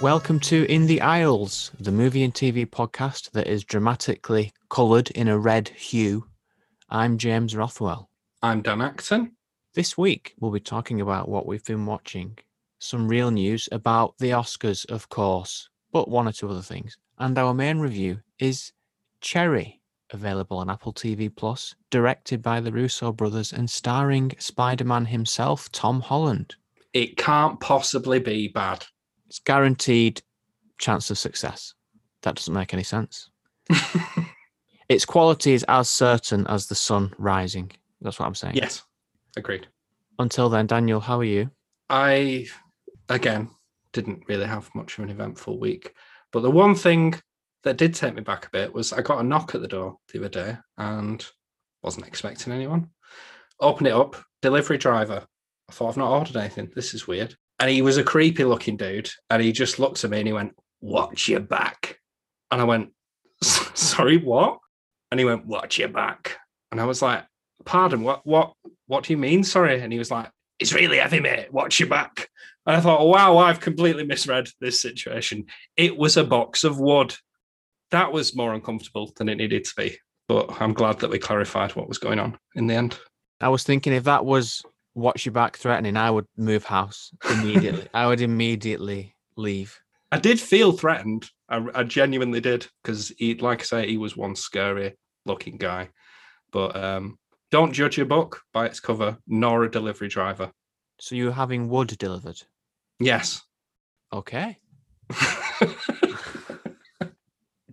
Welcome to In the Aisles, the movie and TV podcast that is dramatically coloured in a red hue. I'm James Rothwell. I'm Dan Acton. This week, we'll be talking about what we've been watching, some real news about the Oscars, of course, but one or two other things. And our main review is Cherry, available on Apple TV Plus, directed by the Russo brothers and starring Spider Man himself, Tom Holland. It can't possibly be bad. It's guaranteed chance of success. That doesn't make any sense. its quality is as certain as the sun rising. That's what I'm saying. Yes, agreed. Until then, Daniel, how are you? I, again, didn't really have much of an eventful week. But the one thing that did take me back a bit was I got a knock at the door the other day and wasn't expecting anyone. Open it up, delivery driver. I thought I've not ordered anything. This is weird. And he was a creepy looking dude. And he just looked at me and he went, Watch your back. And I went, Sorry, what? And he went, Watch your back. And I was like, Pardon, what what what do you mean? Sorry. And he was like, It's really heavy, mate. Watch your back. And I thought, wow, I've completely misread this situation. It was a box of wood. That was more uncomfortable than it needed to be. But I'm glad that we clarified what was going on in the end. I was thinking if that was watch your back threatening, I would move house immediately. I would immediately leave. I did feel threatened. I, I genuinely did because he, like I say, he was one scary looking guy. But um, don't judge a book by its cover, nor a delivery driver. So you're having wood delivered? Yes. Okay.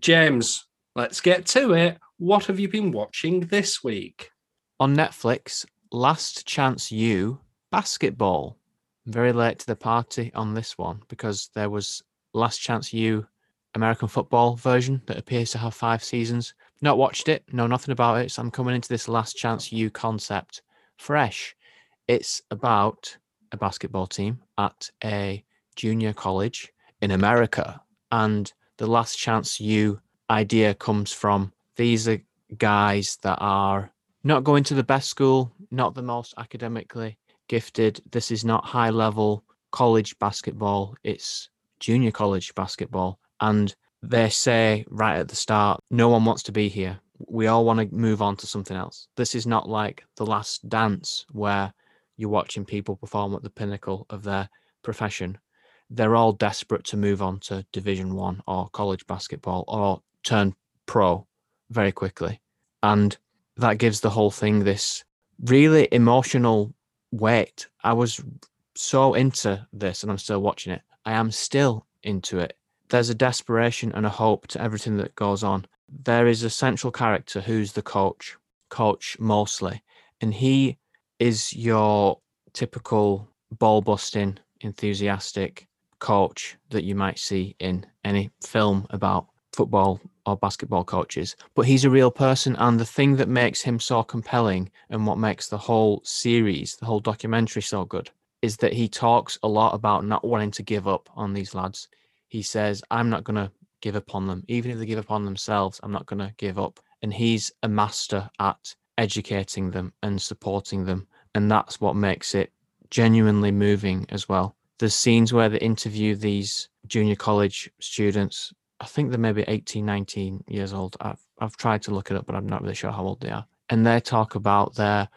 James, let's get to it. What have you been watching this week? On Netflix, Last Chance U basketball. Very late to the party on this one because there was Last Chance U American football version that appears to have five seasons. Not watched it, know nothing about it. So I'm coming into this Last Chance U concept fresh. It's about a basketball team at a junior college in America. And the Last Chance U idea comes from these are guys that are not going to the best school, not the most academically gifted. This is not high level college basketball, it's junior college basketball. And they say right at the start, no one wants to be here. We all want to move on to something else. This is not like the last dance where you're watching people perform at the pinnacle of their profession. They're all desperate to move on to Division One or college basketball or turn pro very quickly. And that gives the whole thing this really emotional weight. I was so into this and I'm still watching it. I am still into it. There's a desperation and a hope to everything that goes on. There is a central character who's the coach, Coach Mosley, and he is your typical ball busting, enthusiastic coach that you might see in any film about football or basketball coaches, but he's a real person. And the thing that makes him so compelling and what makes the whole series, the whole documentary so good, is that he talks a lot about not wanting to give up on these lads. He says, I'm not going to give up on them. Even if they give up on themselves, I'm not going to give up. And he's a master at educating them and supporting them. And that's what makes it genuinely moving as well. There's scenes where they interview these junior college students I think they're maybe 18, 19 years old. I've, I've tried to look it up, but I'm not really sure how old they are. And they talk about their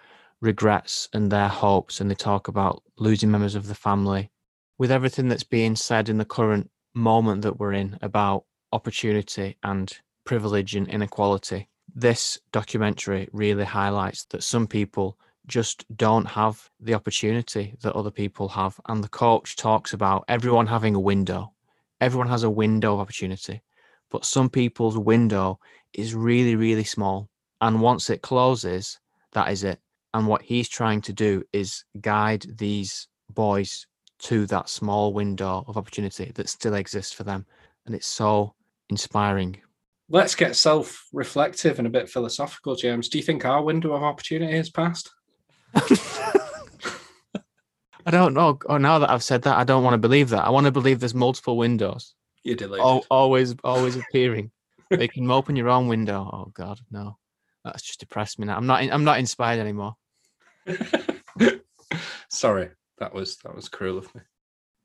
regrets and their hopes, and they talk about losing members of the family. With everything that's being said in the current moment that we're in about opportunity and privilege and inequality, this documentary really highlights that some people just don't have the opportunity that other people have. And the coach talks about everyone having a window everyone has a window of opportunity, but some people's window is really, really small. And once it closes, that is it. And what he's trying to do is guide these boys to that small window of opportunity that still exists for them. And it's so inspiring. Let's get self reflective and a bit philosophical, James. Do you think our window of opportunity has passed? I don't know. Oh, now that I've said that, I don't want to believe that. I want to believe there's multiple windows. You delete. Al- always, always appearing. you can open your own window. Oh God, no, that's just depressed me now. I'm not. I'm not inspired anymore. Sorry, that was that was cruel of me.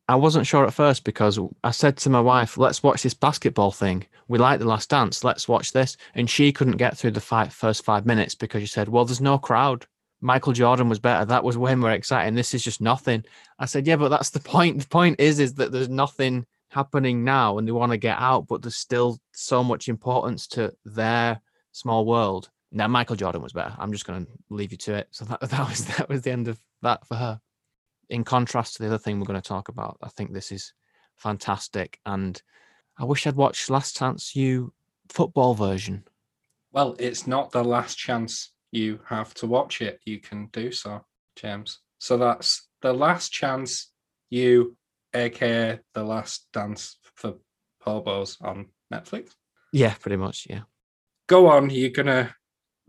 I wasn't sure at first because I said to my wife, "Let's watch this basketball thing. We like the Last Dance. Let's watch this." And she couldn't get through the five, first five minutes because she said, "Well, there's no crowd. Michael Jordan was better. That was way more exciting. This is just nothing." I said, "Yeah, but that's the point. The point is, is that there's nothing happening now, and they want to get out, but there's still so much importance to their small world." Now, Michael Jordan was better. I'm just going to leave you to it. So that that was that was the end of that for her in contrast to the other thing we're going to talk about, I think this is fantastic. And I wish I'd watched Last Chance U football version. Well, it's not the last chance you have to watch it. You can do so, James. So that's the last chance you, aka the last dance for Hobos on Netflix. Yeah, pretty much. Yeah. Go on. You're gonna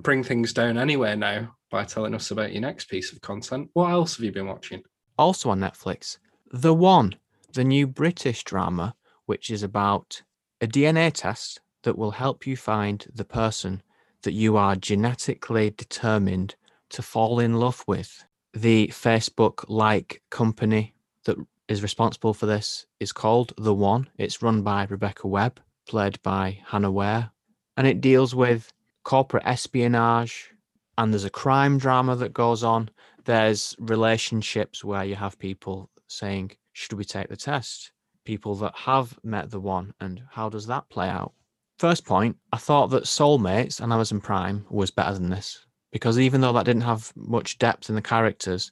bring things down anyway now by telling us about your next piece of content. What else have you been watching? also on Netflix, The One, the new British drama, which is about a DNA test that will help you find the person that you are genetically determined to fall in love with. The Facebook like company that is responsible for this is called The One. It's run by Rebecca Webb, played by Hannah Ware, and it deals with corporate espionage. And there's a crime drama that goes on there's relationships where you have people saying, should we take the test? People that have met the one, and how does that play out? First point, I thought that Soulmates and Amazon Prime was better than this because even though that didn't have much depth in the characters,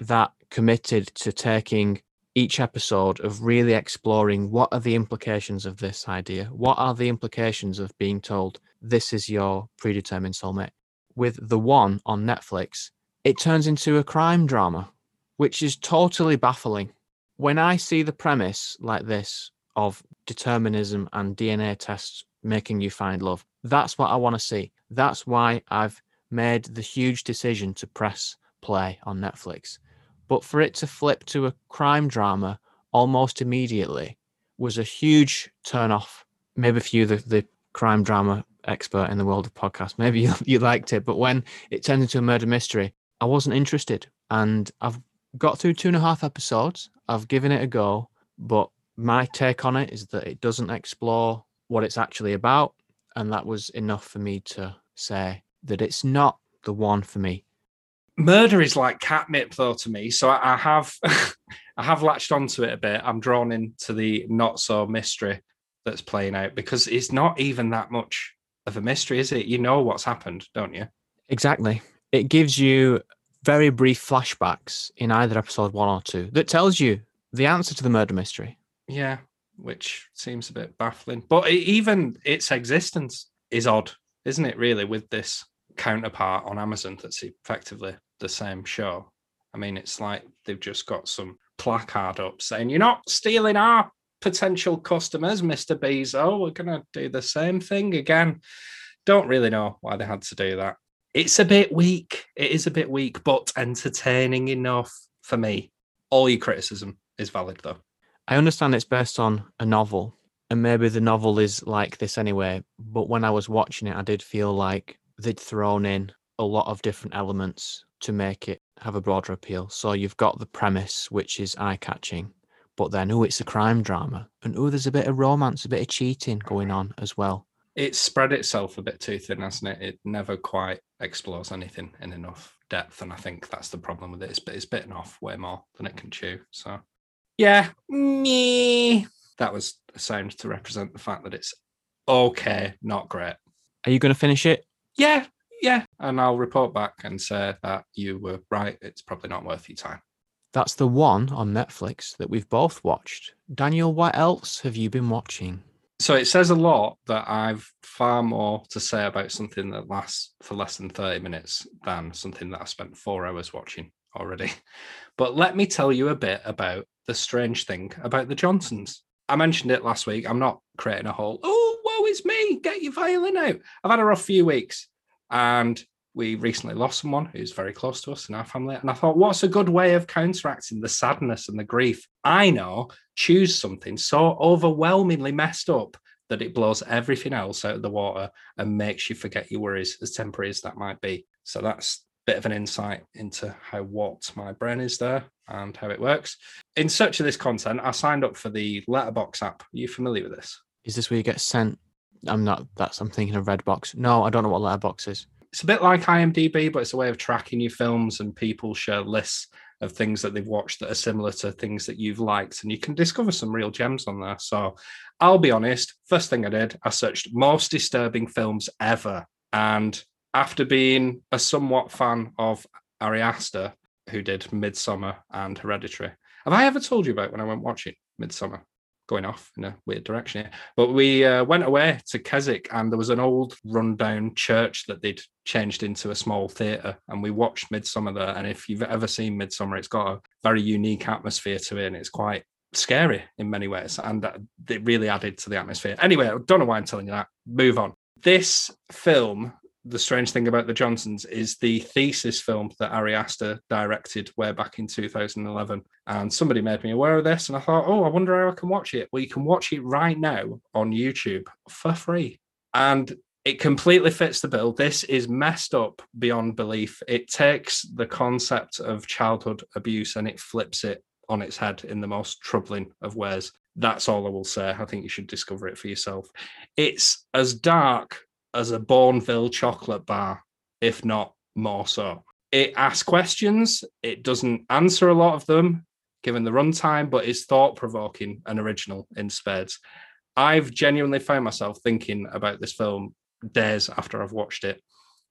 that committed to taking each episode of really exploring what are the implications of this idea? What are the implications of being told this is your predetermined soulmate? With the one on Netflix, it turns into a crime drama, which is totally baffling. When I see the premise like this of determinism and DNA tests making you find love, that's what I want to see. That's why I've made the huge decision to press play on Netflix. But for it to flip to a crime drama almost immediately was a huge turn off. Maybe for you, the, the crime drama expert in the world of podcasts, maybe you, you liked it. But when it turned into a murder mystery, I wasn't interested. And I've got through two and a half episodes. I've given it a go, but my take on it is that it doesn't explore what it's actually about. And that was enough for me to say that it's not the one for me. Murder is like catnip though to me. So I have I have latched onto it a bit. I'm drawn into the not so mystery that's playing out because it's not even that much of a mystery, is it? You know what's happened, don't you? Exactly it gives you very brief flashbacks in either episode one or two that tells you the answer to the murder mystery. Yeah, which seems a bit baffling. But it, even its existence is odd, isn't it, really, with this counterpart on Amazon that's effectively the same show? I mean, it's like they've just got some placard up saying, You're not stealing our potential customers, Mr. Bezo. We're going to do the same thing again. Don't really know why they had to do that it's a bit weak. It is a bit weak, but entertaining enough for me. All your criticism is valid, though. I understand it's based on a novel, and maybe the novel is like this anyway. But when I was watching it, I did feel like they'd thrown in a lot of different elements to make it have a broader appeal. So you've got the premise, which is eye catching, but then, oh, it's a crime drama. And oh, there's a bit of romance, a bit of cheating going on as well it's spread itself a bit too thin, hasn't it? It never quite explores anything in enough depth, and I think that's the problem with it. It's, it's bitten off way more than it can chew. So, yeah, me. That was a sound to represent the fact that it's okay, not great. Are you going to finish it? Yeah, yeah, and I'll report back and say that you were right. It's probably not worth your time. That's the one on Netflix that we've both watched. Daniel, what else have you been watching? so it says a lot that I've far more to say about something that lasts for less than 30 minutes than something that I spent four hours watching already. But let me tell you a bit about the strange thing about the Johnsons. I mentioned it last week. I'm not creating a whole, oh, woe is me, get your violin out. I've had a rough few weeks and we recently lost someone who's very close to us in our family. And I thought, what's a good way of counteracting the sadness and the grief? I know, choose something so overwhelmingly messed up that it blows everything else out of the water and makes you forget your worries, as temporary as that might be. So that's bit of an insight into how what my brain is there and how it works. In search of this content, I signed up for the Letterboxd app. Are you familiar with this? Is this where you get sent? I'm not. That's I'm thinking of Redbox. No, I don't know what Letterboxd is. It's a bit like IMDb, but it's a way of tracking your films and people share lists of things that they've watched that are similar to things that you've liked, and you can discover some real gems on there. So I'll be honest, first thing I did, I searched most disturbing films ever. And after being a somewhat fan of Ari Aster, who did Midsommar and Hereditary, have I ever told you about when I went watching Midsommar? Going off in a weird direction here. But we uh, went away to Keswick and there was an old rundown church that they'd changed into a small theatre. And we watched Midsommar there. And if you've ever seen Midsommar, it's got a very unique atmosphere to it and it's quite scary in many ways. And it really added to the atmosphere. Anyway, I don't know why I'm telling you that. Move on. This film the strange thing about the Johnsons is the thesis film that Ari Aster directed way back in 2011. And somebody made me aware of this, and I thought, oh, I wonder how I can watch it. Well, you can watch it right now on YouTube for free. And it completely fits the bill. This is messed up beyond belief. It takes the concept of childhood abuse and it flips it on its head in the most troubling of ways. That's all I will say. I think you should discover it for yourself. It's as dark as a Bournville chocolate bar, if not more so. It asks questions, it doesn't answer a lot of them given the runtime, but it's thought provoking and original in spades. I've genuinely found myself thinking about this film days after I've watched it,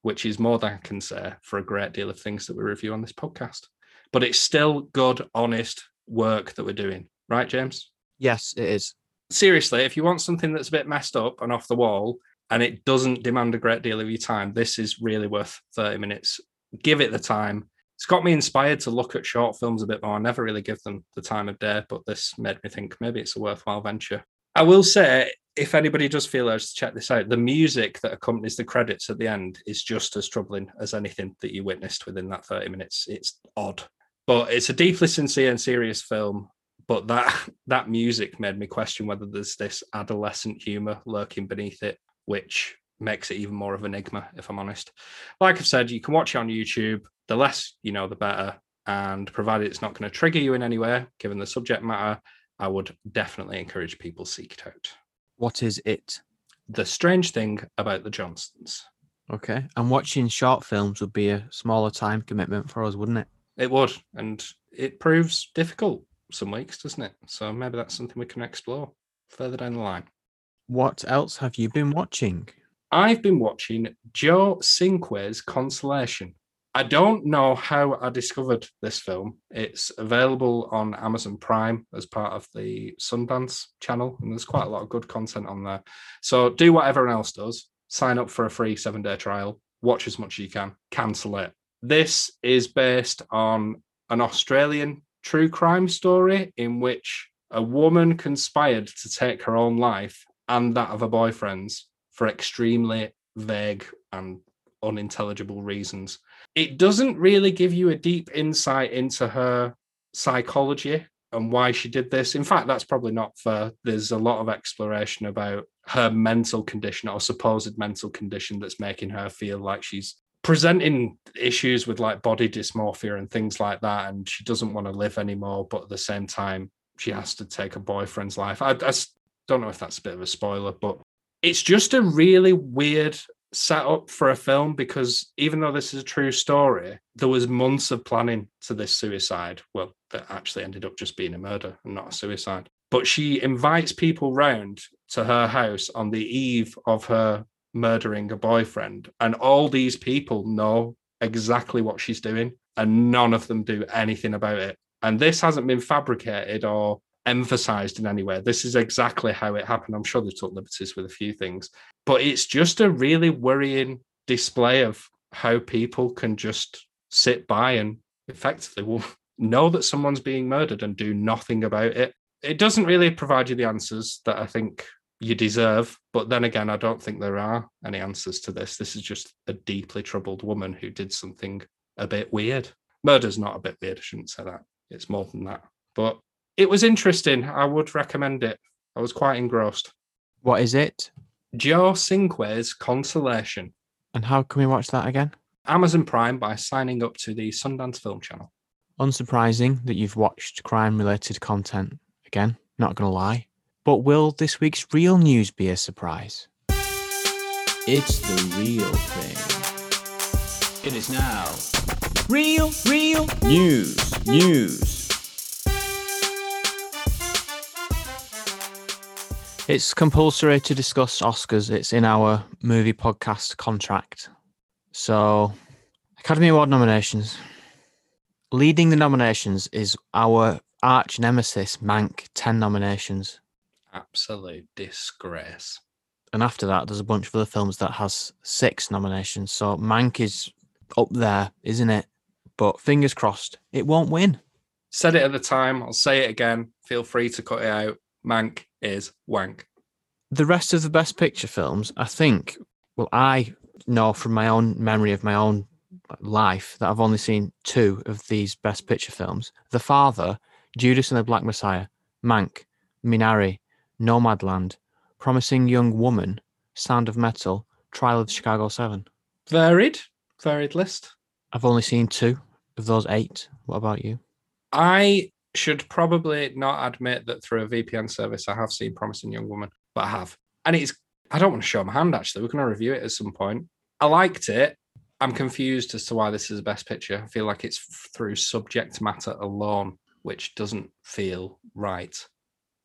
which is more than I can say for a great deal of things that we review on this podcast. But it's still good, honest work that we're doing, right, James? Yes, it is. Seriously, if you want something that's a bit messed up and off the wall, and it doesn't demand a great deal of your time. This is really worth 30 minutes. Give it the time. It's got me inspired to look at short films a bit more. I never really give them the time of day, but this made me think maybe it's a worthwhile venture. I will say, if anybody does feel urged to check this out, the music that accompanies the credits at the end is just as troubling as anything that you witnessed within that 30 minutes. It's odd, but it's a deeply sincere and serious film. But that that music made me question whether there's this adolescent humor lurking beneath it which makes it even more of an enigma, if I'm honest. Like I've said, you can watch it on YouTube. The less you know, the better. And provided it's not going to trigger you in any way, given the subject matter, I would definitely encourage people seek it out. What is it? The strange thing about the Johnsons. Okay. And watching short films would be a smaller time commitment for us, wouldn't it? It would. And it proves difficult some weeks, doesn't it? So maybe that's something we can explore further down the line. What else have you been watching? I've been watching Joe Cinque's Consolation. I don't know how I discovered this film. It's available on Amazon Prime as part of the Sundance channel, and there's quite a lot of good content on there. So do what everyone else does sign up for a free seven day trial, watch as much as you can, cancel it. This is based on an Australian true crime story in which a woman conspired to take her own life and that of a boyfriend's for extremely vague and unintelligible reasons. It doesn't really give you a deep insight into her psychology and why she did this. In fact, that's probably not fair. There's a lot of exploration about her mental condition or supposed mental condition that's making her feel like she's presenting issues with like body dysmorphia and things like that. And she doesn't want to live anymore, but at the same time, she has to take a boyfriend's life. I, I don't know if that's a bit of a spoiler, but it's just a really weird setup for a film because even though this is a true story, there was months of planning to this suicide. Well, that actually ended up just being a murder and not a suicide. But she invites people round to her house on the eve of her murdering a boyfriend, and all these people know exactly what she's doing, and none of them do anything about it. And this hasn't been fabricated or emphasized in any way. This is exactly how it happened. I'm sure they took liberties with a few things, but it's just a really worrying display of how people can just sit by and effectively will know that someone's being murdered and do nothing about it. It doesn't really provide you the answers that I think you deserve. But then again, I don't think there are any answers to this. This is just a deeply troubled woman who did something a bit weird. Murder's not a bit weird. I shouldn't say that. It's more than that. But it was interesting. I would recommend it. I was quite engrossed. What is it? Joe Cinque's Consolation. And how can we watch that again? Amazon Prime by signing up to the Sundance Film Channel. Unsurprising that you've watched crime related content again, not gonna lie. But will this week's real news be a surprise? It's the real thing. It is now. Real, real news, news. It's compulsory to discuss Oscars. It's in our movie podcast contract. So, Academy Award nominations. Leading the nominations is our arch nemesis, Mank, 10 nominations. Absolute disgrace. And after that, there's a bunch of other films that has six nominations. So Mank is up there, isn't it? But fingers crossed, it won't win. Said it at the time. I'll say it again. Feel free to cut it out. Mank is wank. The rest of the Best Picture films, I think, well, I know from my own memory of my own life that I've only seen two of these Best Picture films The Father, Judas and the Black Messiah, Mank, Minari, Nomadland, Promising Young Woman, Sound of Metal, Trial of the Chicago Seven. Varied, varied list. I've only seen two of those eight. What about you? I should probably not admit that through a VPN service I have seen Promising Young Woman, but I have. And it's, I don't want to show my hand actually. We're going to review it at some point. I liked it. I'm confused as to why this is the best picture. I feel like it's through subject matter alone, which doesn't feel right.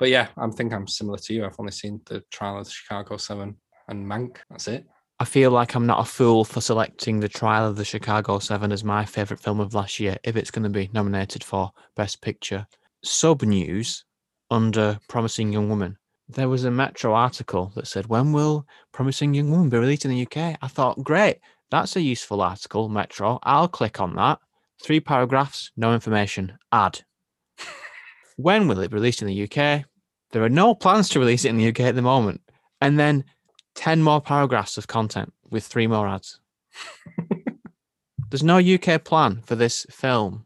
But yeah, I think I'm similar to you. I've only seen the trial of Chicago Seven and Mank. That's it. I feel like I'm not a fool for selecting the Trial of the Chicago Seven as my favourite film of last year if it's going to be nominated for Best Picture. Sub news under Promising Young Woman. There was a Metro article that said, When will Promising Young Woman be released in the UK? I thought, Great, that's a useful article, Metro. I'll click on that. Three paragraphs, no information. Add. when will it be released in the UK? There are no plans to release it in the UK at the moment. And then 10 more paragraphs of content with three more ads. There's no UK plan for this film,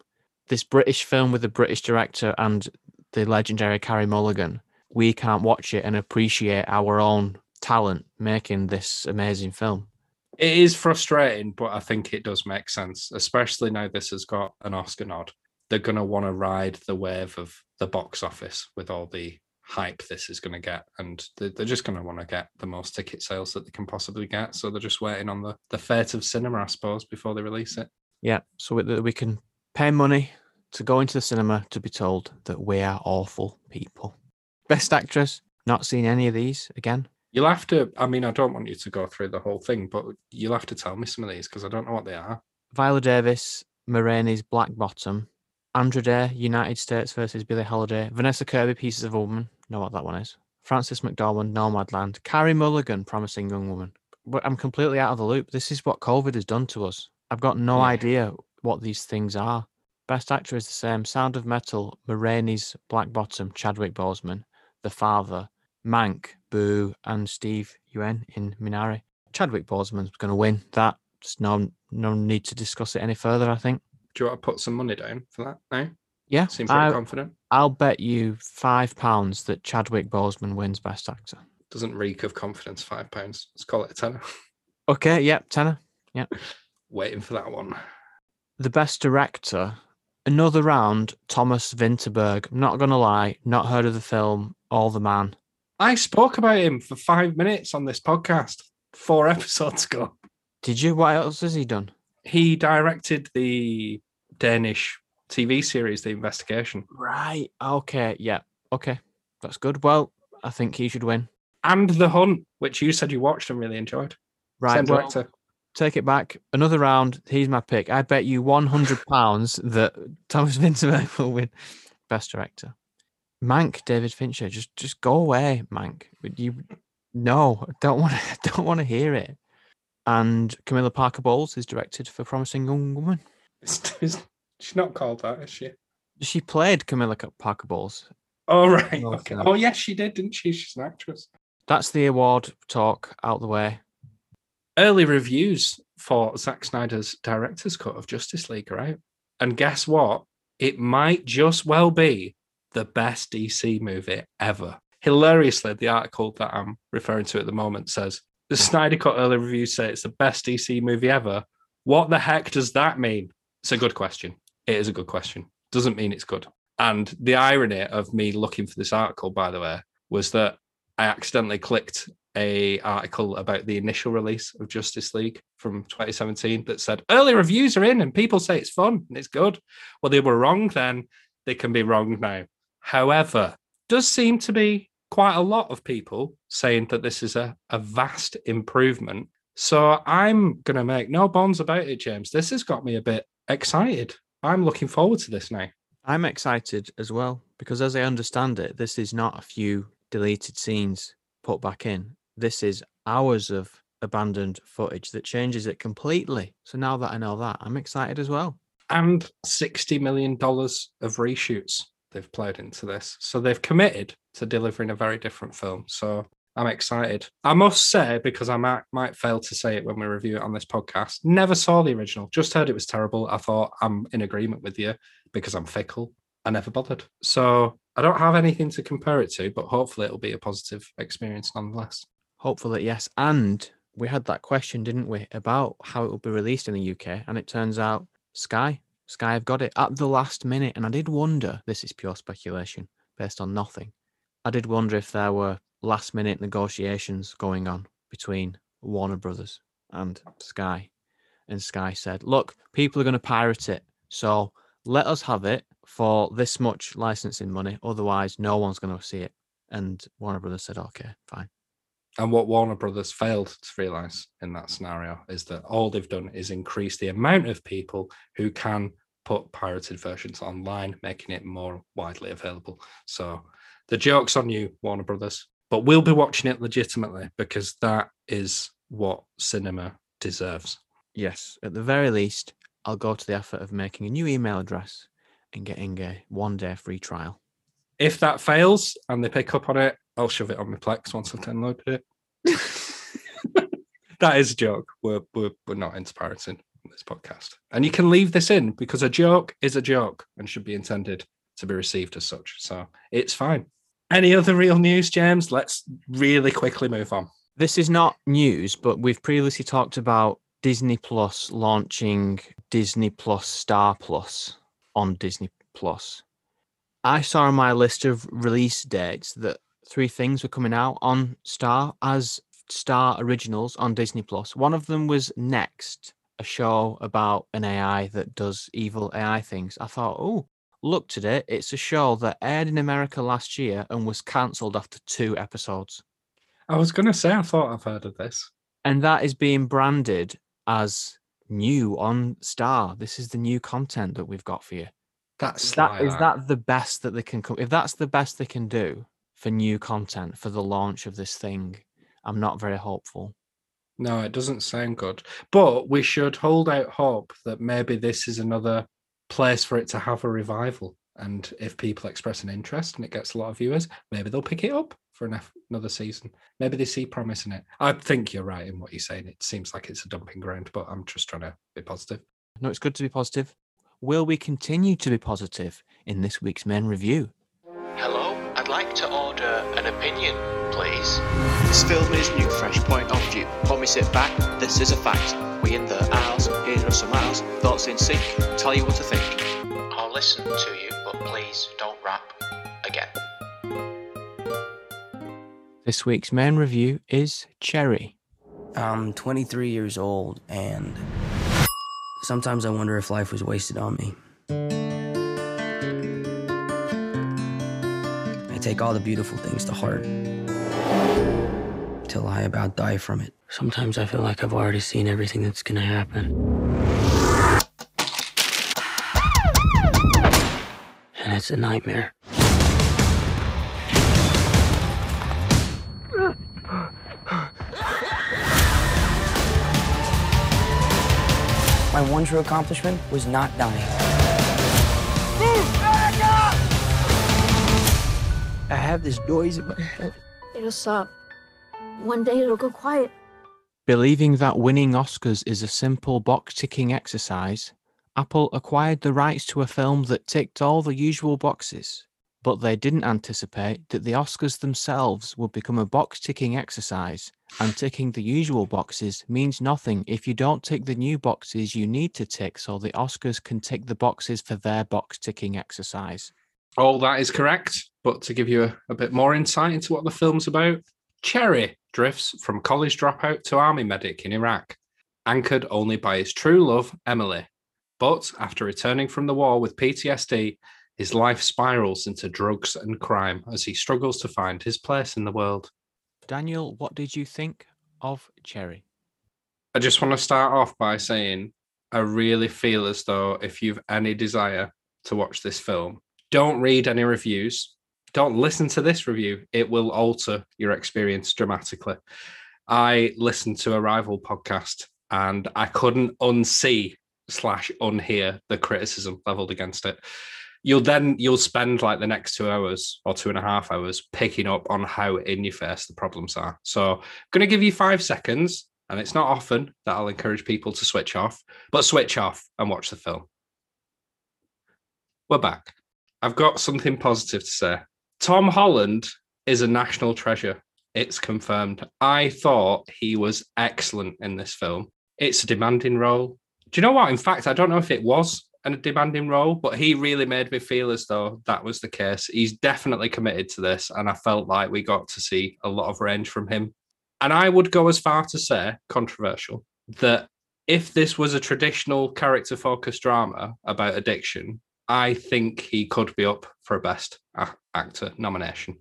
this British film with the British director and the legendary Carey Mulligan. We can't watch it and appreciate our own talent making this amazing film. It is frustrating, but I think it does make sense, especially now this has got an Oscar nod. They're going to want to ride the wave of the box office with all the hype this is going to get and they're just going to want to get the most ticket sales that they can possibly get so they're just waiting on the the fate of cinema i suppose before they release it. Yeah so we, we can pay money to go into the cinema to be told that we are awful people. Best actress not seen any of these again. You'll have to i mean i don't want you to go through the whole thing but you'll have to tell me some of these because i don't know what they are. Viola davis Ma black bottom Andra Day, United States versus Billie Holiday, Vanessa Kirby, Pieces of a Woman, know what that one is. Frances McDormand, Nomadland, Carey Mulligan, Promising Young Woman. But I'm completely out of the loop. This is what COVID has done to us. I've got no Yeah. idea what these things are. Best actor is the same. Sound of Metal, Ma Black Bottom, Chadwick Boseman, The Father, Mank, Boo, and Steve Yeun in Minari. Chadwick Boseman's going to win that. Just no, no need to discuss it any further. I think. do you want to put some money down for that now Yeah, seems pretty I, confident I'll bet you five pounds that Chadwick Boseman wins Best Actor. doesn't reek of confidence five pounds let's call it a tenner Okay, yep, tenner. Yep. Waiting for that one The Best Director, another round. Thomas Vinterberg. Not gonna lie, not heard of the film. All the Man. i spoke about him for five minutes on this podcast four episodes ago Did you? What else has he done? he directed the danish tv series the investigation Right. Okay. Yeah. Okay. That's good. Well, I think he should win. and the hunt which you said you watched and really enjoyed Right. same well, director take it back. Another round. He's my pick. I bet you one hundred pounds that Thomas Vinterberg will win Best Director. Mank, David Fincher. Just, just go away, Mank. You, no, don't want to. Don't want to hear it. And Camilla Parker Bowles is directed for Promising Young Woman. It's- it's- she's not called that is she She played Camilla Ca- Parker Bowles. oh right No, okay. oh yes she did didn't she she's an actress That's the award talk out the way. early reviews for Zack Snyder's director's cut of Justice League are out. And guess what? It might just well be the best DC movie ever. hilariously, the article that I'm referring to at the moment says the Snyder Cut early reviews say it's the best DC movie ever. What the heck does that mean? It's a good question. It is a good question. Doesn't mean it's good. And the irony of me looking for this article, by the way, was that I accidentally clicked a article about the initial release of Justice League from 2017 that said early reviews are in and people say it's fun and it's good. Well, they were wrong then. They can be wrong now. However, does seem to be quite a lot of people saying that this is a, a vast improvement. So I'm going to make no bones about it, James. This has got me a bit excited. I'm looking forward to this now. I'm excited as well because, as I understand it, this is not a few deleted scenes put back in. This is hours of abandoned footage that changes it completely. So now that I know that, I'm excited as well. And $60 million of reshoots they've played into this. So they've committed to delivering a very different film. So I'm excited. I must say, because I might might fail to say it when we review it on this podcast, never saw the original, just heard it was terrible. I thought I'm in agreement with you because I'm fickle. I never bothered. So I don't have anything to compare it to, but hopefully it'll be a positive experience nonetheless. Hopefully, yes. And we had that question, didn't we, about how it will be released in the UK? And it turns out Sky, Sky have got it at the last minute. And I did wonder, this is pure speculation based on nothing. I did wonder if there were last minute negotiations going on between Warner Brothers and Sky. And Sky said, look, people are going to pirate it. So let us have it for this much licensing money. Otherwise, no one's going to see it. And Warner Brothers said, okay, fine. And what Warner Brothers failed to realize in that scenario is that all they've done is increase the amount of people who can put pirated versions online, making it more widely available. So the joke's on you, Warner Brothers. But we'll be watching it legitimately because that is what cinema deserves. Yes, at the very least, I'll go to the effort of making a new email address and getting a one day free trial. If that fails and they pick up on it, I'll shove it on my Plex once I've downloaded it. that is a joke. We're, we're, we're not into pirating this podcast. And you can leave this in because a joke is a joke and should be intended to be received as such. So it's fine. Any other real news, James? Let's really quickly move on. This is not news, but we've previously talked about Disney Plus launching Disney Plus Star Plus on Disney Plus. I saw on my list of release dates that three things were coming out on Star as Star originals on Disney Plus. One of them was Next, a show about an AI that does evil AI things. I thought, oh, looked at it. It's a show that aired in America last year and was cancelled after two episodes. I was going to say, I thought I've heard of this. And that is being branded as new on Star. This is the new content that we've got for you. That's Is that is that the best that they can come? If that's the best they can do for new content for the launch of this thing, I'm not very hopeful. No, it doesn't sound good. But we should hold out hope that maybe this is another place for it to have a revival. And if people express an interest and it gets a lot of viewers, maybe they'll pick it up for an, another season. Maybe they see promise in it. I think you're right in what you're saying. It seems like it's a dumping ground, but I'm just trying to be positive. No, it's good to be positive. Will we continue to be positive in this week's main review? Hello, I'd like to order an opinion, please. This film is new, fresh point of view. Promise it back, this is a fact. We in the aisles, here are some aisles, thoughts in sync, tell you what to think. I'll listen to you, but please don't rap again. This week's main review is Cherry. I'm 23 years old, and sometimes I wonder if life was wasted on me. I take all the beautiful things to heart till I about die from it. Sometimes I feel like I've already seen everything that's gonna happen. And it's a nightmare. My one true accomplishment was not dying. I have this noise in my head. It'll stop. One day it'll go quiet. Believing that winning Oscars is a simple box ticking exercise, Apple acquired the rights to a film that ticked all the usual boxes, but they didn't anticipate that the Oscars themselves would become a box ticking exercise, and ticking the usual boxes means nothing if you don't tick the new boxes you need to tick so the Oscars can tick the boxes for their box ticking exercise. All that is correct. But to give you a, a bit more insight into what the film's about, Cherry drifts from college dropout to army medic in Iraq, anchored only by his true love, Emily. But after returning from the war with PTSD, his life spirals into drugs and crime as he struggles to find his place in the world. Daniel, what did you think of Cherry? I just want to start off by saying I really feel as though if you've any desire to watch this film, don't read any reviews. Don't listen to this review. It will alter your experience dramatically. I listened to a rival podcast and I couldn't unsee slash unhear the criticism leveled against it. You'll then you'll spend like the next two hours or two and a half hours picking up on how in your face the problems are. So I'm gonna give you five seconds, and it's not often that I'll encourage people to switch off, but switch off and watch the film. We're back. I've got something positive to say. Tom Holland is a national treasure. It's confirmed. I thought he was excellent in this film. It's a demanding role. Do you know what? In fact, I don't know if it was a demanding role, but he really made me feel as though that was the case. He's definitely committed to this, and I felt like we got to see a lot of range from him. And I would go as far to say, controversial, that if this was a traditional character focused drama about addiction, I think he could be up for a best actor nomination.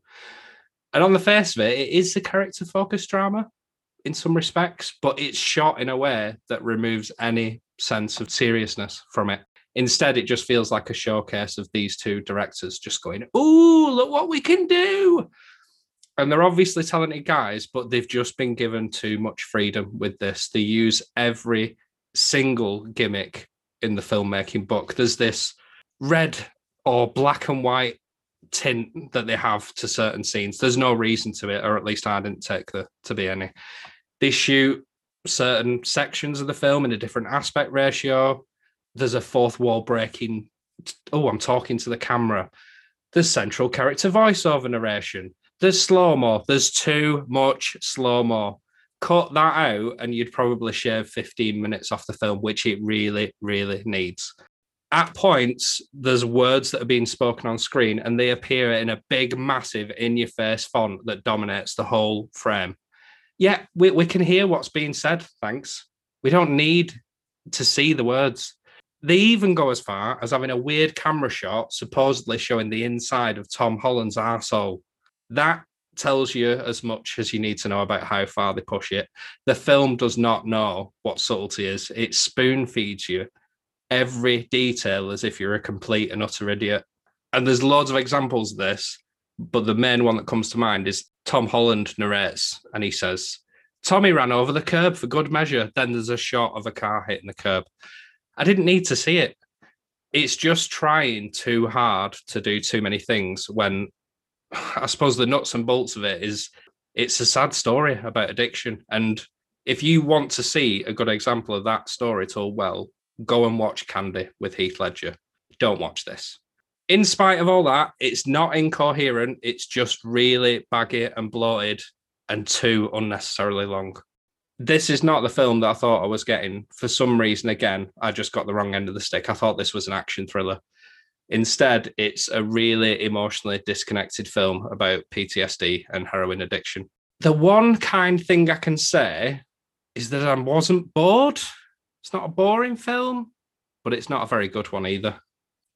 And on the face of it, it is a character focused drama in some respects, but it's shot in a way that removes any sense of seriousness from it. Instead, it just feels like a showcase of these two directors just going, Ooh, look what we can do. And they're obviously talented guys, but they've just been given too much freedom with this. They use every single gimmick in the filmmaking book. There's this red or black and white tint that they have to certain scenes. There's no reason to it, or at least I didn't take there to be any. They shoot certain sections of the film in a different aspect ratio. There's a fourth wall breaking. Oh, I'm talking to the camera. There's central character voiceover narration. There's slow mo. There's too much slow mo. Cut that out, and you'd probably shave 15 minutes off the film, which it really, really needs at points there's words that are being spoken on screen and they appear in a big massive in your face font that dominates the whole frame. Yeah we, we can hear what's being said thanks. We don't need to see the words. They even go as far as having a weird camera shot supposedly showing the inside of tom holland's arsehole that tells you as much as you need to know about how far they push it. The film does not know what subtlety is. It spoon feeds you every detail as if you're a complete and utter idiot. And there's loads of examples of this, but the main one that comes to mind is Tom Holland narrates and he says, Tommy ran over the curb for good measure. Then there's a shot of a car hitting the curb. I didn't need to see it. It's just trying too hard to do too many things when I suppose the nuts and bolts of it is it's a sad story about addiction. And if you want to see a good example of that story told well, go and watch Candy with Heath Ledger. Don't watch this. In spite of all that, it's not incoherent. It's just really baggy and bloated and too unnecessarily long. This is not the film that I thought I was getting. For some reason, again, I just got the wrong end of the stick. I thought this was an action thriller. Instead, it's a really emotionally disconnected film about PTSD and heroin addiction. The one kind thing I can say is that I wasn't bored. It's not a boring film, but it's not a very good one either.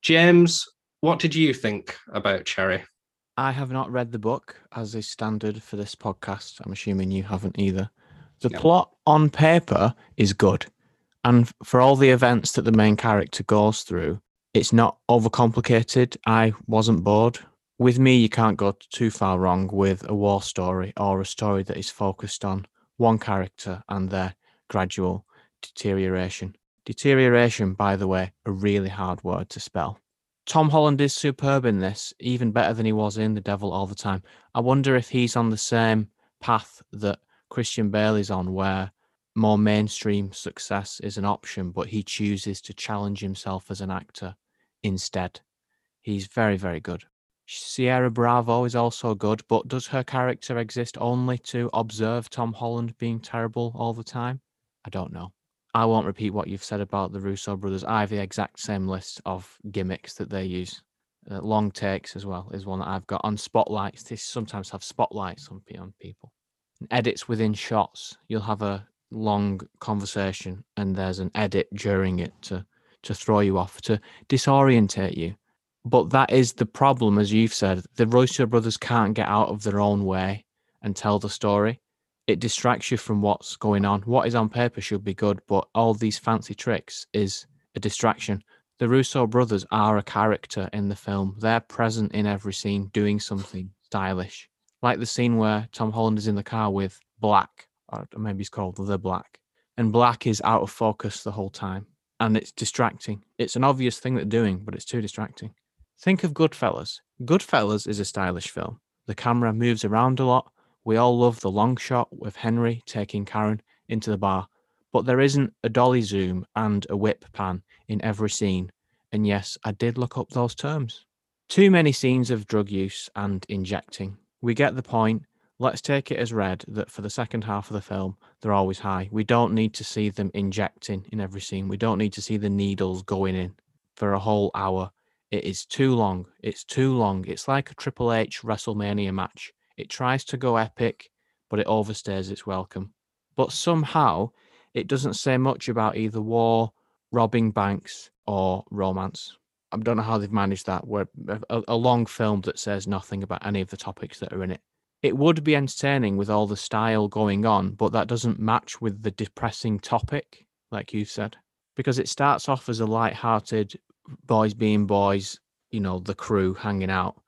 James, what did you think about Cherry? I have not read the book as is standard for this podcast. I'm assuming you haven't either. The No. plot on paper is good. And for all the events that the main character goes through, it's not overcomplicated. I wasn't bored. With me, you can't go too far wrong with a war story or a story that is focused on one character and their gradual deterioration. Deterioration, by the way, a really hard word to spell. Tom Holland is superb in this, even better than he was in The Devil All the Time. I wonder if he's on the same path that Christian Bale is on, where more mainstream success is an option, but he chooses to challenge himself as an actor instead. He's very, very good. Ciara Bravo is also good, but does her character exist only to observe Tom Holland being terrible all the time? I don't know. I won't repeat what you've said about the Russo brothers. I have the exact same list of gimmicks that they use. Uh, long takes as well is one that I've got on spotlights. They sometimes have spotlights on, on people. And edits within shots. You'll have a long conversation and there's an edit during it to to throw you off, to disorientate you. But that is the problem, as you've said. The Russo brothers can't get out of their own way and tell the story. It distracts you from what's going on. What is on paper should be good, but all these fancy tricks is a distraction. The Russo brothers are a character in the film. They're present in every scene doing something stylish. Like the scene where Tom Holland is in the car with Black, or maybe he's called The Black, and Black is out of focus the whole time and it's distracting. It's an obvious thing they're doing, but it's too distracting. Think of Goodfellas. Goodfellas is a stylish film. The camera moves around a lot. We all love the long shot with Henry taking Karen into the bar, but there isn't a dolly zoom and a whip pan in every scene. And yes, I did look up those terms. Too many scenes of drug use and injecting. We get the point. Let's take it as read that for the second half of the film, they're always high. We don't need to see them injecting in every scene. We don't need to see the needles going in for a whole hour. It is too long. It's too long. It's like a Triple H WrestleMania match. It tries to go epic, but it overstays its welcome. But somehow, it doesn't say much about either war, robbing banks, or romance. I don't know how they've managed that. Where a, a long film that says nothing about any of the topics that are in it it would be entertaining with all the style going on, but that doesn't match with the depressing topic, like you said, because it starts off as a light-hearted boys being boys, you know, the crew hanging out.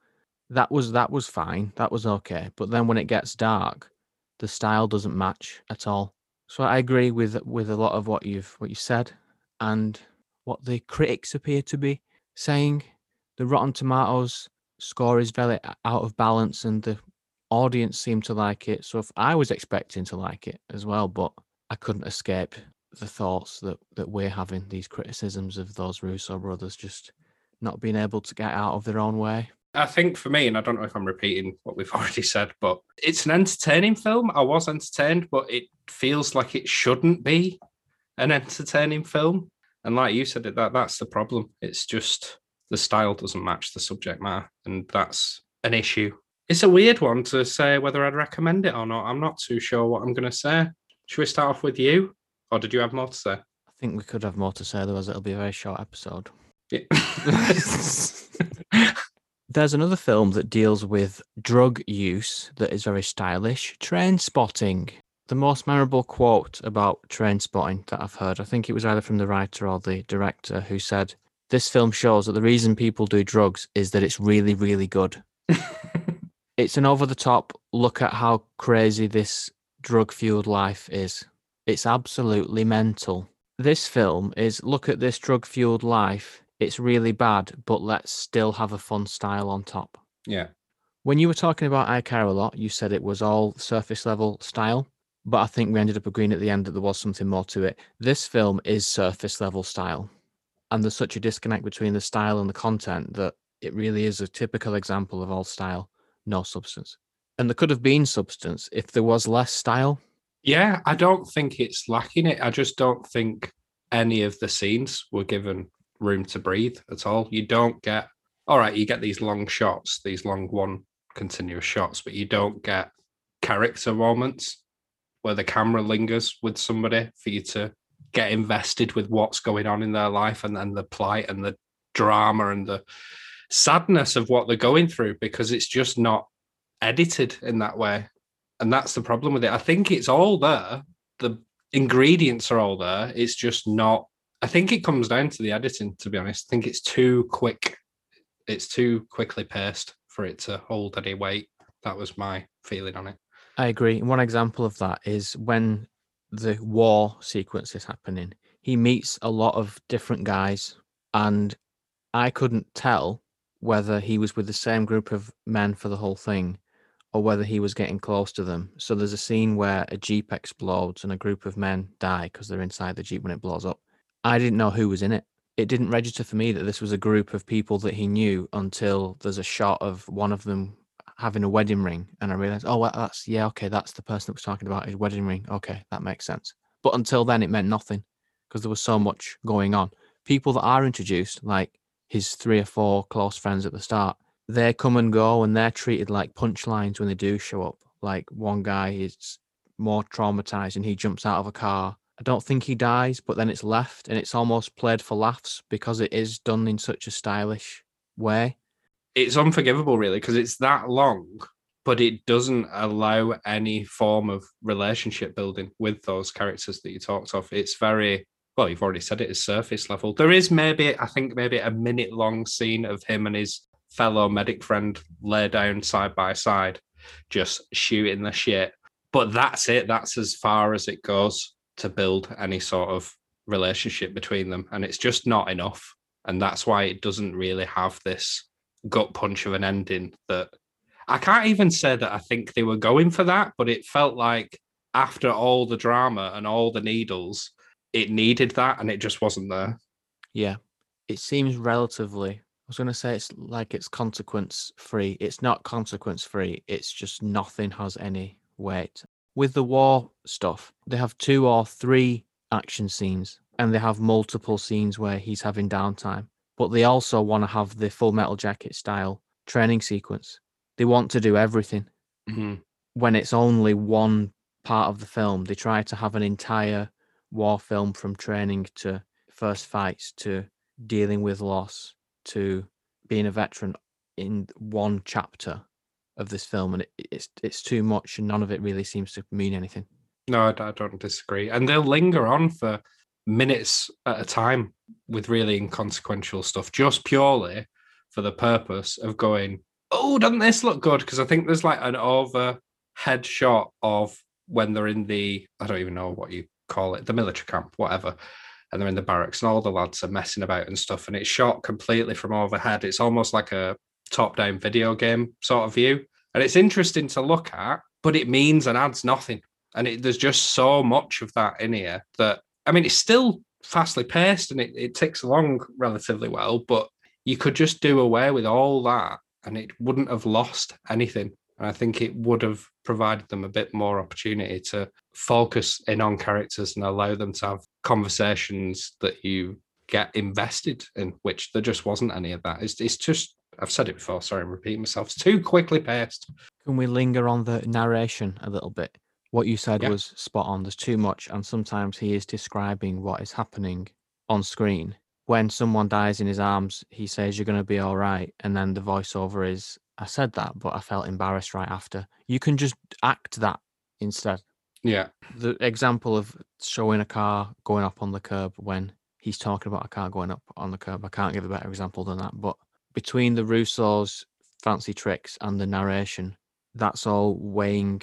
That was that was fine, that was okay, but then when it gets dark, the style doesn't match at all. So I agree with with a lot of what you've what you said, and what the critics appear to be saying. The Rotten Tomatoes score is very out of balance, and the audience seemed to like it. So if I was expecting to like it as well, but I couldn't escape the thoughts that that we're having these criticisms of those Russo brothers just not being able to get out of their own way. I think for me, and I don't know if I'm repeating what we've already said, but it's an entertaining film. I was entertained, but it feels like it shouldn't be an entertaining film. And like you said, that that's the problem. It's just the style doesn't match the subject matter, and that's an issue it's a weird one to say whether I'd recommend it or not. I'm not too sure what I'm going to say. Should we start off with you, or did you have more to say? I think we could have more to say, otherwise it'll be a very short episode. Yeah. There's another film that deals with drug use that is very stylish. Trainspotting. The most memorable quote about Trainspotting that I've heard, I think it was either from the writer or the director, who said, This film shows that the reason people do drugs is that it's really, really good it's an over the top look at how crazy this drug fueled life is. It's absolutely mental. This film is look at this drug fueled life. It's really bad, but let's still have a fun style on top. Yeah. When you were talking about I Care a Lot, you said it was all surface level style, but I think we ended up agreeing at the end that there was something more to it. This film is surface level style, and there's such a disconnect between the style and the content that it really is a typical example of all style no substance. And there could have been substance if there was less style. Yeah, I don't think it's lacking it. I just don't think any of the scenes were given room to breathe at all. You don't get, all right, you get these long shots, these long one continuous shots, but you don't get character moments where the camera lingers with somebody for you to get invested with what's going on in their life and then the plight and the drama and the sadness of what they're going through because it's just not edited in that way. And that's the problem with it. I think it's all there. The ingredients are all there. It's just not. I think it comes down to the editing, to be honest. I think it's too quick. It's too quickly paced for it to hold any weight. That was my feeling on it. I agree. One example of that is when the war sequence is happening, he meets a lot of different guys, and I couldn't tell whether he was with the same group of men for the whole thing or whether he was getting close to them. So there's a scene where a Jeep explodes and a group of men die because they're inside the Jeep when it blows up. I didn't know who was in it. it didn't register for me that this was a group of people that he knew until there's a shot of one of them having a wedding ring, and I realized, oh, well, that's yeah, okay, that's the person that was talking about his wedding ring. Okay, that makes sense. But until then, it meant nothing because there was so much going on. People that are introduced, like his three or four close friends at the start, they come and go, and they're treated like punchlines when they do show up. Like one guy is more traumatized, and he jumps out of a car I don't think he dies, but then it's left and it's almost played for laughs because it is done in such a stylish way. It's unforgivable, really, because it's that long, but it doesn't allow any form of relationship building with those characters that you talked of. It's very well, you've already said it is surface level. There is maybe, I think, maybe a minute long scene of him and his fellow medic friend lay down side by side, just shooting the shit. But that's it. That's as far as it goes to build any sort of relationship between them. And it's just not enough. And that's why it doesn't really have this gut punch of an ending that I can't even say that I think they were going for that, but it felt like after all the drama and all the needles, it needed that and it just wasn't there. Yeah. It seems relatively, I was going to say it's like it's consequence free. It's not consequence free. It's just nothing has any weight with the war stuff, they have two or three action scenes and they have multiple scenes where he's having downtime. But they also want to have the full metal jacket style training sequence. They want to do everything. Mm-hmm. When it's only one part of the film, they try to have an entire war film from training to first fights to dealing with loss to being a veteran in one chapter of this film, and it, it's it's too much, and none of it really seems to mean anything. No, I, I don't disagree, and they'll linger on for minutes at a time with really inconsequential stuff, just purely for the purpose of going, oh, doesn't this look good? Because I think there's like an overhead shot of when they're in the, I don't even know what you call it, the military camp, whatever. And they're in the barracks and all the lads are messing about and stuff. And it's shot completely from overhead. It's almost like a top down video game sort of view. And it's interesting to look at, but it means and adds nothing. And it, there's just so much of that in here that, I mean, it's still fastly paced and it, it ticks along relatively well, but you could just do away with all that and it wouldn't have lost anything. And I think it would have provided them a bit more opportunity to focus in on characters and allow them to have conversations that you get invested in, which there just wasn't any of that. It's, it's just I've said it before. Sorry, I'm repeating myself. It's too quickly paced. Can we linger on the narration a little bit? What you said Yeah. was spot on. There's too much, and sometimes he is describing what is happening on screen. When someone dies in his arms, he says, You're going to be all right. And then the voiceover is, I said that, but I felt embarrassed right after. You can just act that instead. Yeah. The example of showing a car going up on the curb when he's talking about a car going up on the curb, I can't give a better example than that. But between the Russos' fancy tricks and the narration, that's all weighing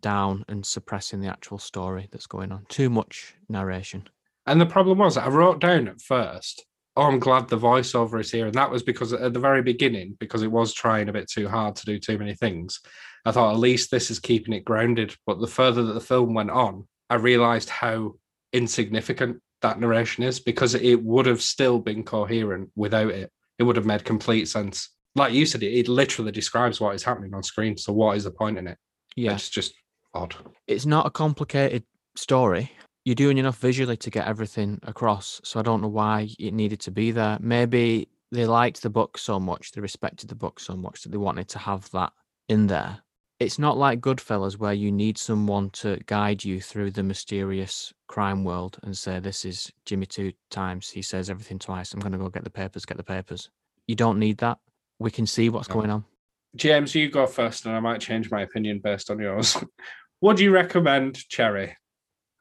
down and suppressing the actual story that's going on. Too much narration. And the problem was, I wrote down at first, oh, I'm glad the voiceover is here. And that was because at the very beginning, because it was trying a bit too hard to do too many things, I thought at least this is keeping it grounded. But the further that the film went on, I realized how insignificant that narration is because it would have still been coherent without it. It would have made complete sense. Like you said, it, it literally describes what is happening on screen. So, what is the point in it? Yeah. It's just odd. it's not a complicated story. You're doing enough visually to get everything across. So I don't know why it needed to be there. Maybe they liked the book so much, they respected the book so much that they wanted to have that in there. It's not like Goodfellas where you need someone to guide you through the mysterious crime world and say, This is Jimmy two times. He says everything twice. I'm going to go get the papers, get the papers. You don't need that. We can see what's No. going on. James, you go first, and I might change my opinion based on yours. Would you recommend Cherry?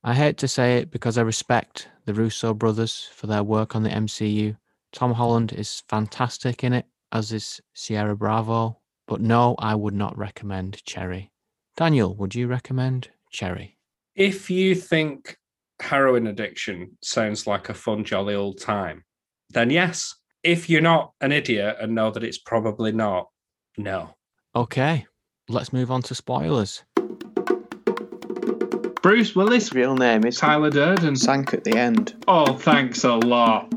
I hate to say it because I respect the Russo brothers for their work on the MCU. Tom Holland is fantastic in it, as is Ciara Bravo. But no, I would not recommend Cherry. Daniel, would you recommend Cherry? If you think heroin addiction sounds like a fun, jolly old time, then yes. If you're not an idiot and know that it's probably not, no. Okay, let's move on to spoilers. Bruce Willis, Real name is Tyler Durden. sank at the end. Oh, thanks a lot.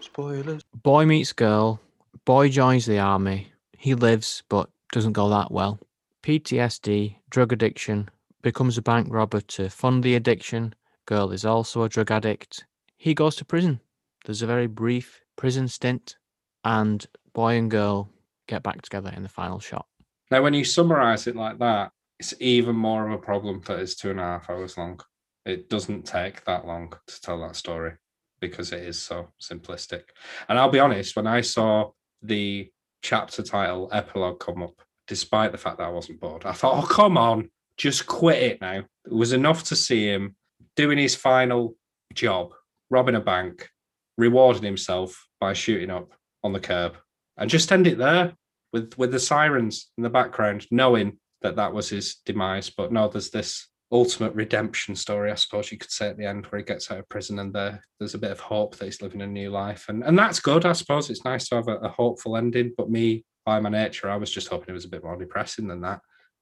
Spoilers. Boy meets girl. Boy joins the army. He lives, but doesn't go that well. PTSD, drug addiction, becomes a bank robber to fund the addiction. Girl is also a drug addict. He goes to prison. There's a very brief prison stint, and boy and girl get back together in the final shot. Now, when you summarize it like that, it's even more of a problem that it's two and a half hours long. It doesn't take that long to tell that story because it is so simplistic. And I'll be honest, when I saw the chapter title epilogue come up, despite the fact that I wasn't bored, I thought, oh, come on, just quit it now. It was enough to see him doing his final job, robbing a bank, rewarding himself by shooting up on the curb, and just end it there with with the sirens in the background, knowing that that was his demise. But no, there's this ultimate redemption story, I suppose you could say at the end, where he gets out of prison and there there's a bit of hope that he's living a new life, and and that's good, I suppose. It's nice to have a, a hopeful ending. But me, by my nature, I was just hoping it was a bit more depressing than that.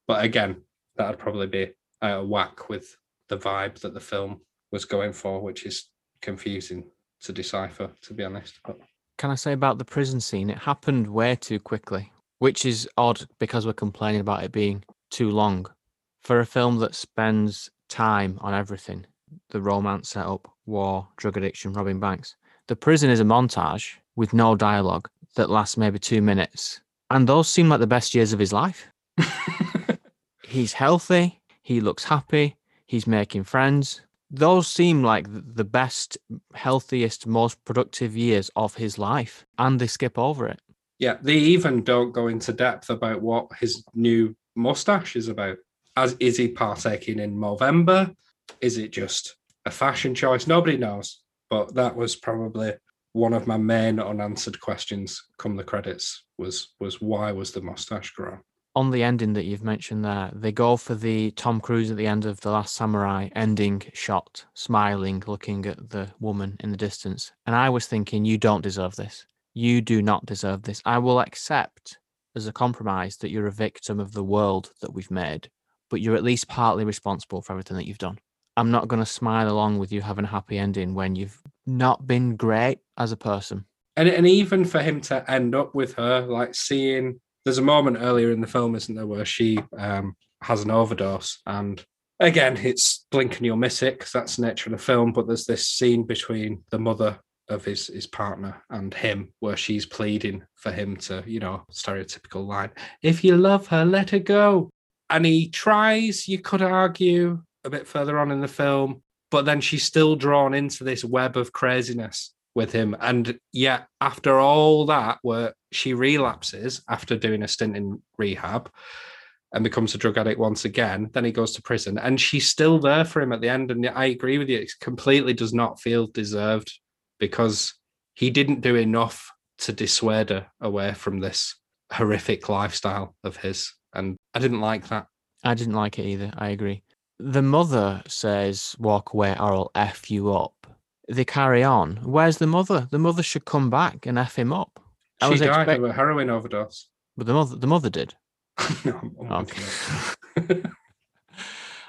But again, that'd probably be of whack with the vibe that the film was going for, which is confusing to decipher, to be honest. But Can I say about the prison scene? It happened way too quickly, which is odd because we're complaining about it being too long. For a film that spends time on everything the romance setup, war, drug addiction, robbing banks the prison is a montage with no dialogue that lasts maybe two minutes. And those seem like the best years of his life. he's healthy, he looks happy, he's making friends. Those seem like the best, healthiest, most productive years of his life, and they skip over it. yeah, they even don't go into depth about what his new mustache is about. As is he partaking in Movember? Is it just a fashion choice? Nobody knows. But that was probably one of my main unanswered questions. Come the credits was was why was the mustache grown? On the ending that you've mentioned there, they go for the Tom Cruise at the end of The Last Samurai ending shot, smiling, looking at the woman in the distance. And I was thinking, you don't deserve this. You do not deserve this. I will accept as a compromise that you're a victim of the world that we've made, but you're at least partly responsible for everything that you've done. I'm not going to smile along with you having a happy ending when you've not been great as a person. And and even for him to end up with her, like seeing there's a moment earlier in the film, isn't there, where she um, has an overdose, and again, it's blink and you'll miss it because that's the nature of the film. But there's this scene between the mother of his his partner and him where she's pleading for him to, you know, stereotypical line, "If you love her, let her go." And he tries. You could argue a bit further on in the film, but then she's still drawn into this web of craziness with him. And yet, after all that, where she relapses after doing a stint in rehab and becomes a drug addict once again, then he goes to prison, and she's still there for him at the end. And I agree with you; it completely does not feel deserved because he didn't do enough to dissuade her away from this horrific lifestyle of his. And I didn't like that. I didn't like it either. I agree. The mother says, walk away or I'll F you up. They carry on. Where's the mother? The mother should come back and F him up. I she was died expect- of a heroin overdose. But the mother, the mother did. no, I'm- I'm Okay. making it up.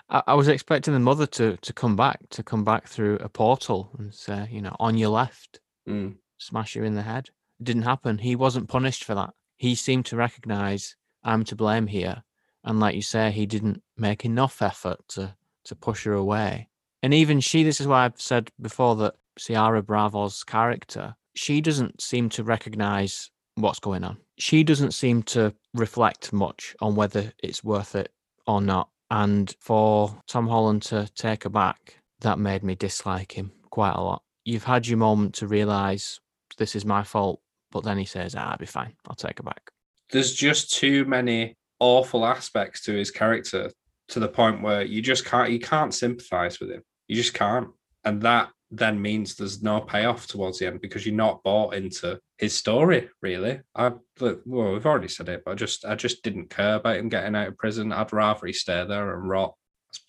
I, I was expecting the mother to to come back, to come back through a portal and say, you know, on your left, Mm. smash you in the head. It didn't happen. He wasn't punished for that. He seemed to recognize I'm to blame here. And like you say, he didn't make enough effort to to push her away. And even she, this is why I've said before that Ciara Bravo's character, she doesn't seem to recognize what's going on. She doesn't seem to reflect much on whether it's worth it or not. And for Tom Holland to take her back, that made me dislike him quite a lot. You've had your moment to realize this is my fault, but then he says, ah, I'll be fine. I'll take her back. There's just too many awful aspects to his character to the point where you just can't you can't sympathize with him. You just can't. And that then means there's no payoff towards the end because you're not bought into his story, really. I well, we've already said it, but I just I just didn't care about him getting out of prison. I'd rather he stay there and rot.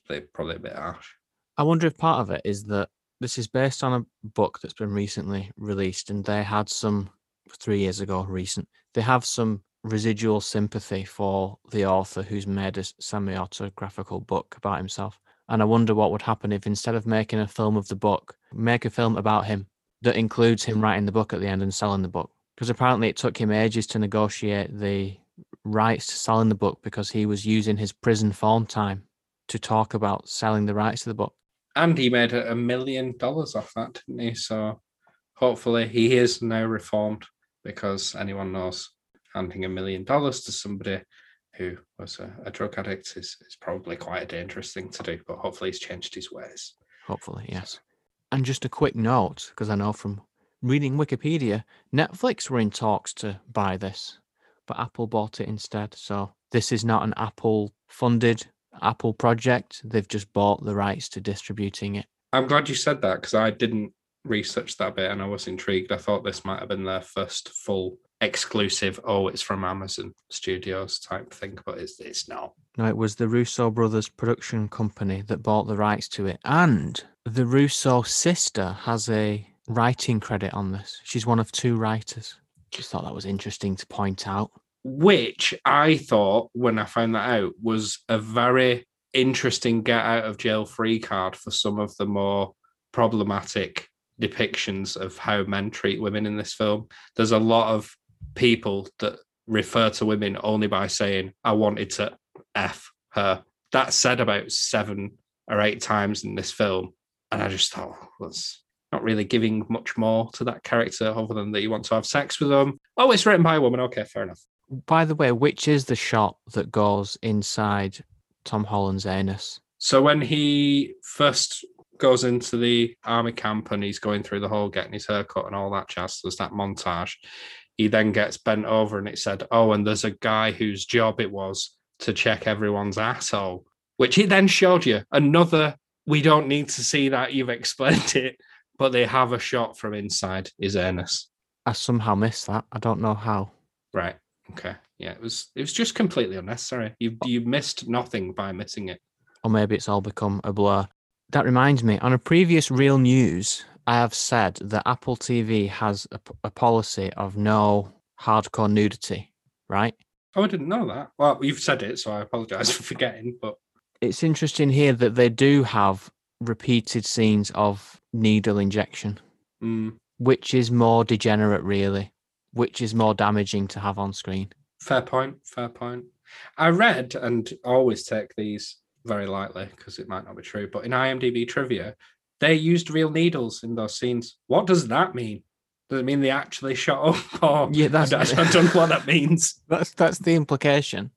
Probably- probably a bit harsh. I wonder if part of it is that this is based on a book that's been recently released, and they had some three years ago, recent. They have some residual sympathy for the author who's made a semi autographical book about himself. And I wonder what would happen if instead of making a film of the book, make a film about him that includes him writing the book at the end and selling the book. Because apparently it took him ages to negotiate the rights to selling the book because he was using his prison phone time to talk about selling the rights to the book. And he made a a million dollars off that, didn't he? So hopefully he is now reformed because anyone knows handing a million dollars to somebody who was a, a drug addict is, is probably quite a dangerous thing to do. But hopefully he's changed his ways. Hopefully, yes. And just a quick note, because I know from reading Wikipedia, Netflix were in talks to buy this, but Apple bought it instead. So this is not an Apple funded Apple project. They've just bought the rights to distributing it. I'm glad you said that because I didn't research that bit and I was intrigued. I thought this might have been their first full exclusive, oh, it's from Amazon Studios type thing, but it's it's not. No, it was the Russo brothers production company that bought the rights to it. And the Russo sister has a writing credit on this. She's one of two writers. Just thought that was interesting to point out. Which I thought when I found that out was a very interesting get out of jail free card for some of the more problematic depictions of how men treat women in this film. There's a lot of people that refer to women only by saying, I wanted to F her. That's said about seven or eight times in this film. And I just thought, well, that's not really giving much more to that character other than that you want to have sex with them. Oh, it's written by a woman. Okay, fair enough. By the way, which is the shot that goes inside Tom Holland's anus? So when he first goes into the army camp and he's going through the whole getting his haircut and all that jazz, there's that montage. He then gets bent over and it said, Oh, and there's a guy whose job it was to check everyone's asshole, which he then showed you another. We don't need to see that. You've explained it, but they have a shot from inside his anus. I somehow missed that. I don't know how. Right. Okay. Yeah. It was. It was just completely unnecessary. You you missed nothing by missing it. Or maybe it's all become a blur. That reminds me, on a previous Real News, I have said that Apple TV has a, p- a policy of no hardcore nudity, right? Oh, I didn't know that. Well, you've said it, so I apologize for forgetting. But It's interesting here that they do have repeated scenes of needle injection, mm, which is more degenerate, really, which is more damaging to have on screen. fair point. Fair point. I read and always take these very lightly because it might not be true. But in IMDb trivia, they used real needles in those scenes. What does that mean? Does it mean they actually shot up? Or Yeah, that's- I don't, I don't know what that means. That's that's the implication.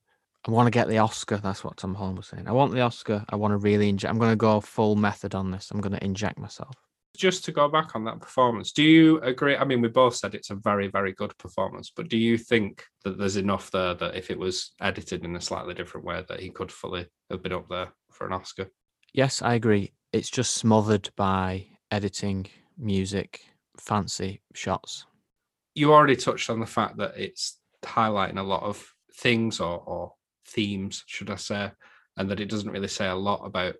I want to get the Oscar. That's what Tom Holland was saying. I want the Oscar. I want to really inject. I'm going to go full method on this. I'm going to inject myself. Just to go back on that performance, do you agree? I mean, we both said it's a very, very good performance, but do you think that there's enough there that if it was edited in a slightly different way, that he could fully have been up there for an Oscar? Yes, I agree. It's just smothered by editing, music, fancy shots. You already touched on the fact that it's highlighting a lot of things or, or themes, should I say, and that it doesn't really say a lot about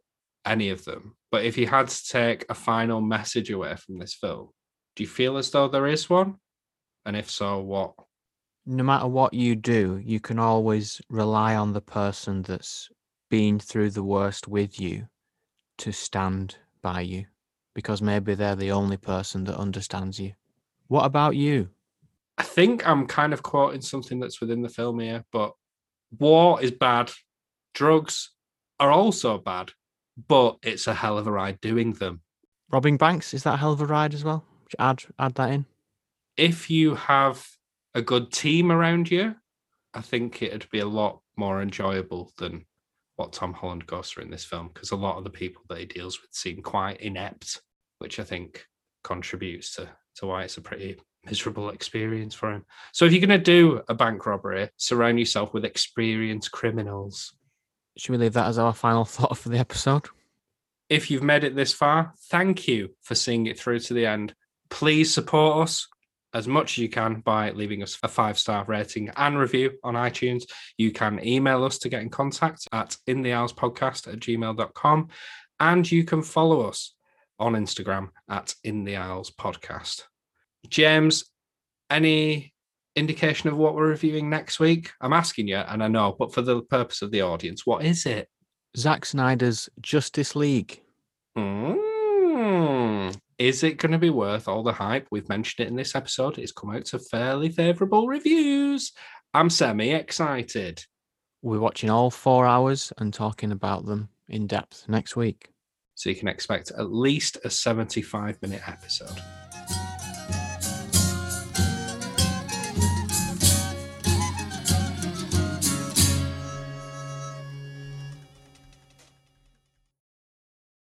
any of them. But if you had to take a final message away from this film, do you feel as though there is one? And if so, what? No matter what you do, you can always rely on the person that's been through the worst with you to stand by you because maybe they're the only person that understands you. What about you? I think I'm kind of quoting something that's within the film here, but war is bad. Drugs are also bad, but it's a hell of a ride doing them. Robbing banks is that a hell of a ride as well? Should Add add that in. If you have a good team around you, I think it'd be a lot more enjoyable than what Tom Holland goes through in this film because a lot of the people that he deals with seem quite inept, which I think contributes to, to why it's a pretty miserable experience for him. So if you're going to do a bank robbery, surround yourself with experienced criminals. Should we leave that as our final thought for the episode? If you've made it this far, thank you for seeing it through to the end. Please support us as much as you can by leaving us a five star rating and review on iTunes. You can email us to get in contact at in the hours podcast at gmail.com. And you can follow us on Instagram at in the Isles podcast. James, any indication of what we're reviewing next week? I'm asking you, and I know, but for the purpose of the audience, what is it? Zack Snyder's Justice League. Mm. Is it going to be worth all the hype? We've mentioned it in this episode. It's come out to fairly favourable reviews. I'm semi excited. We're watching all four hours and talking about them in depth next week. So you can expect at least a 75 minute episode.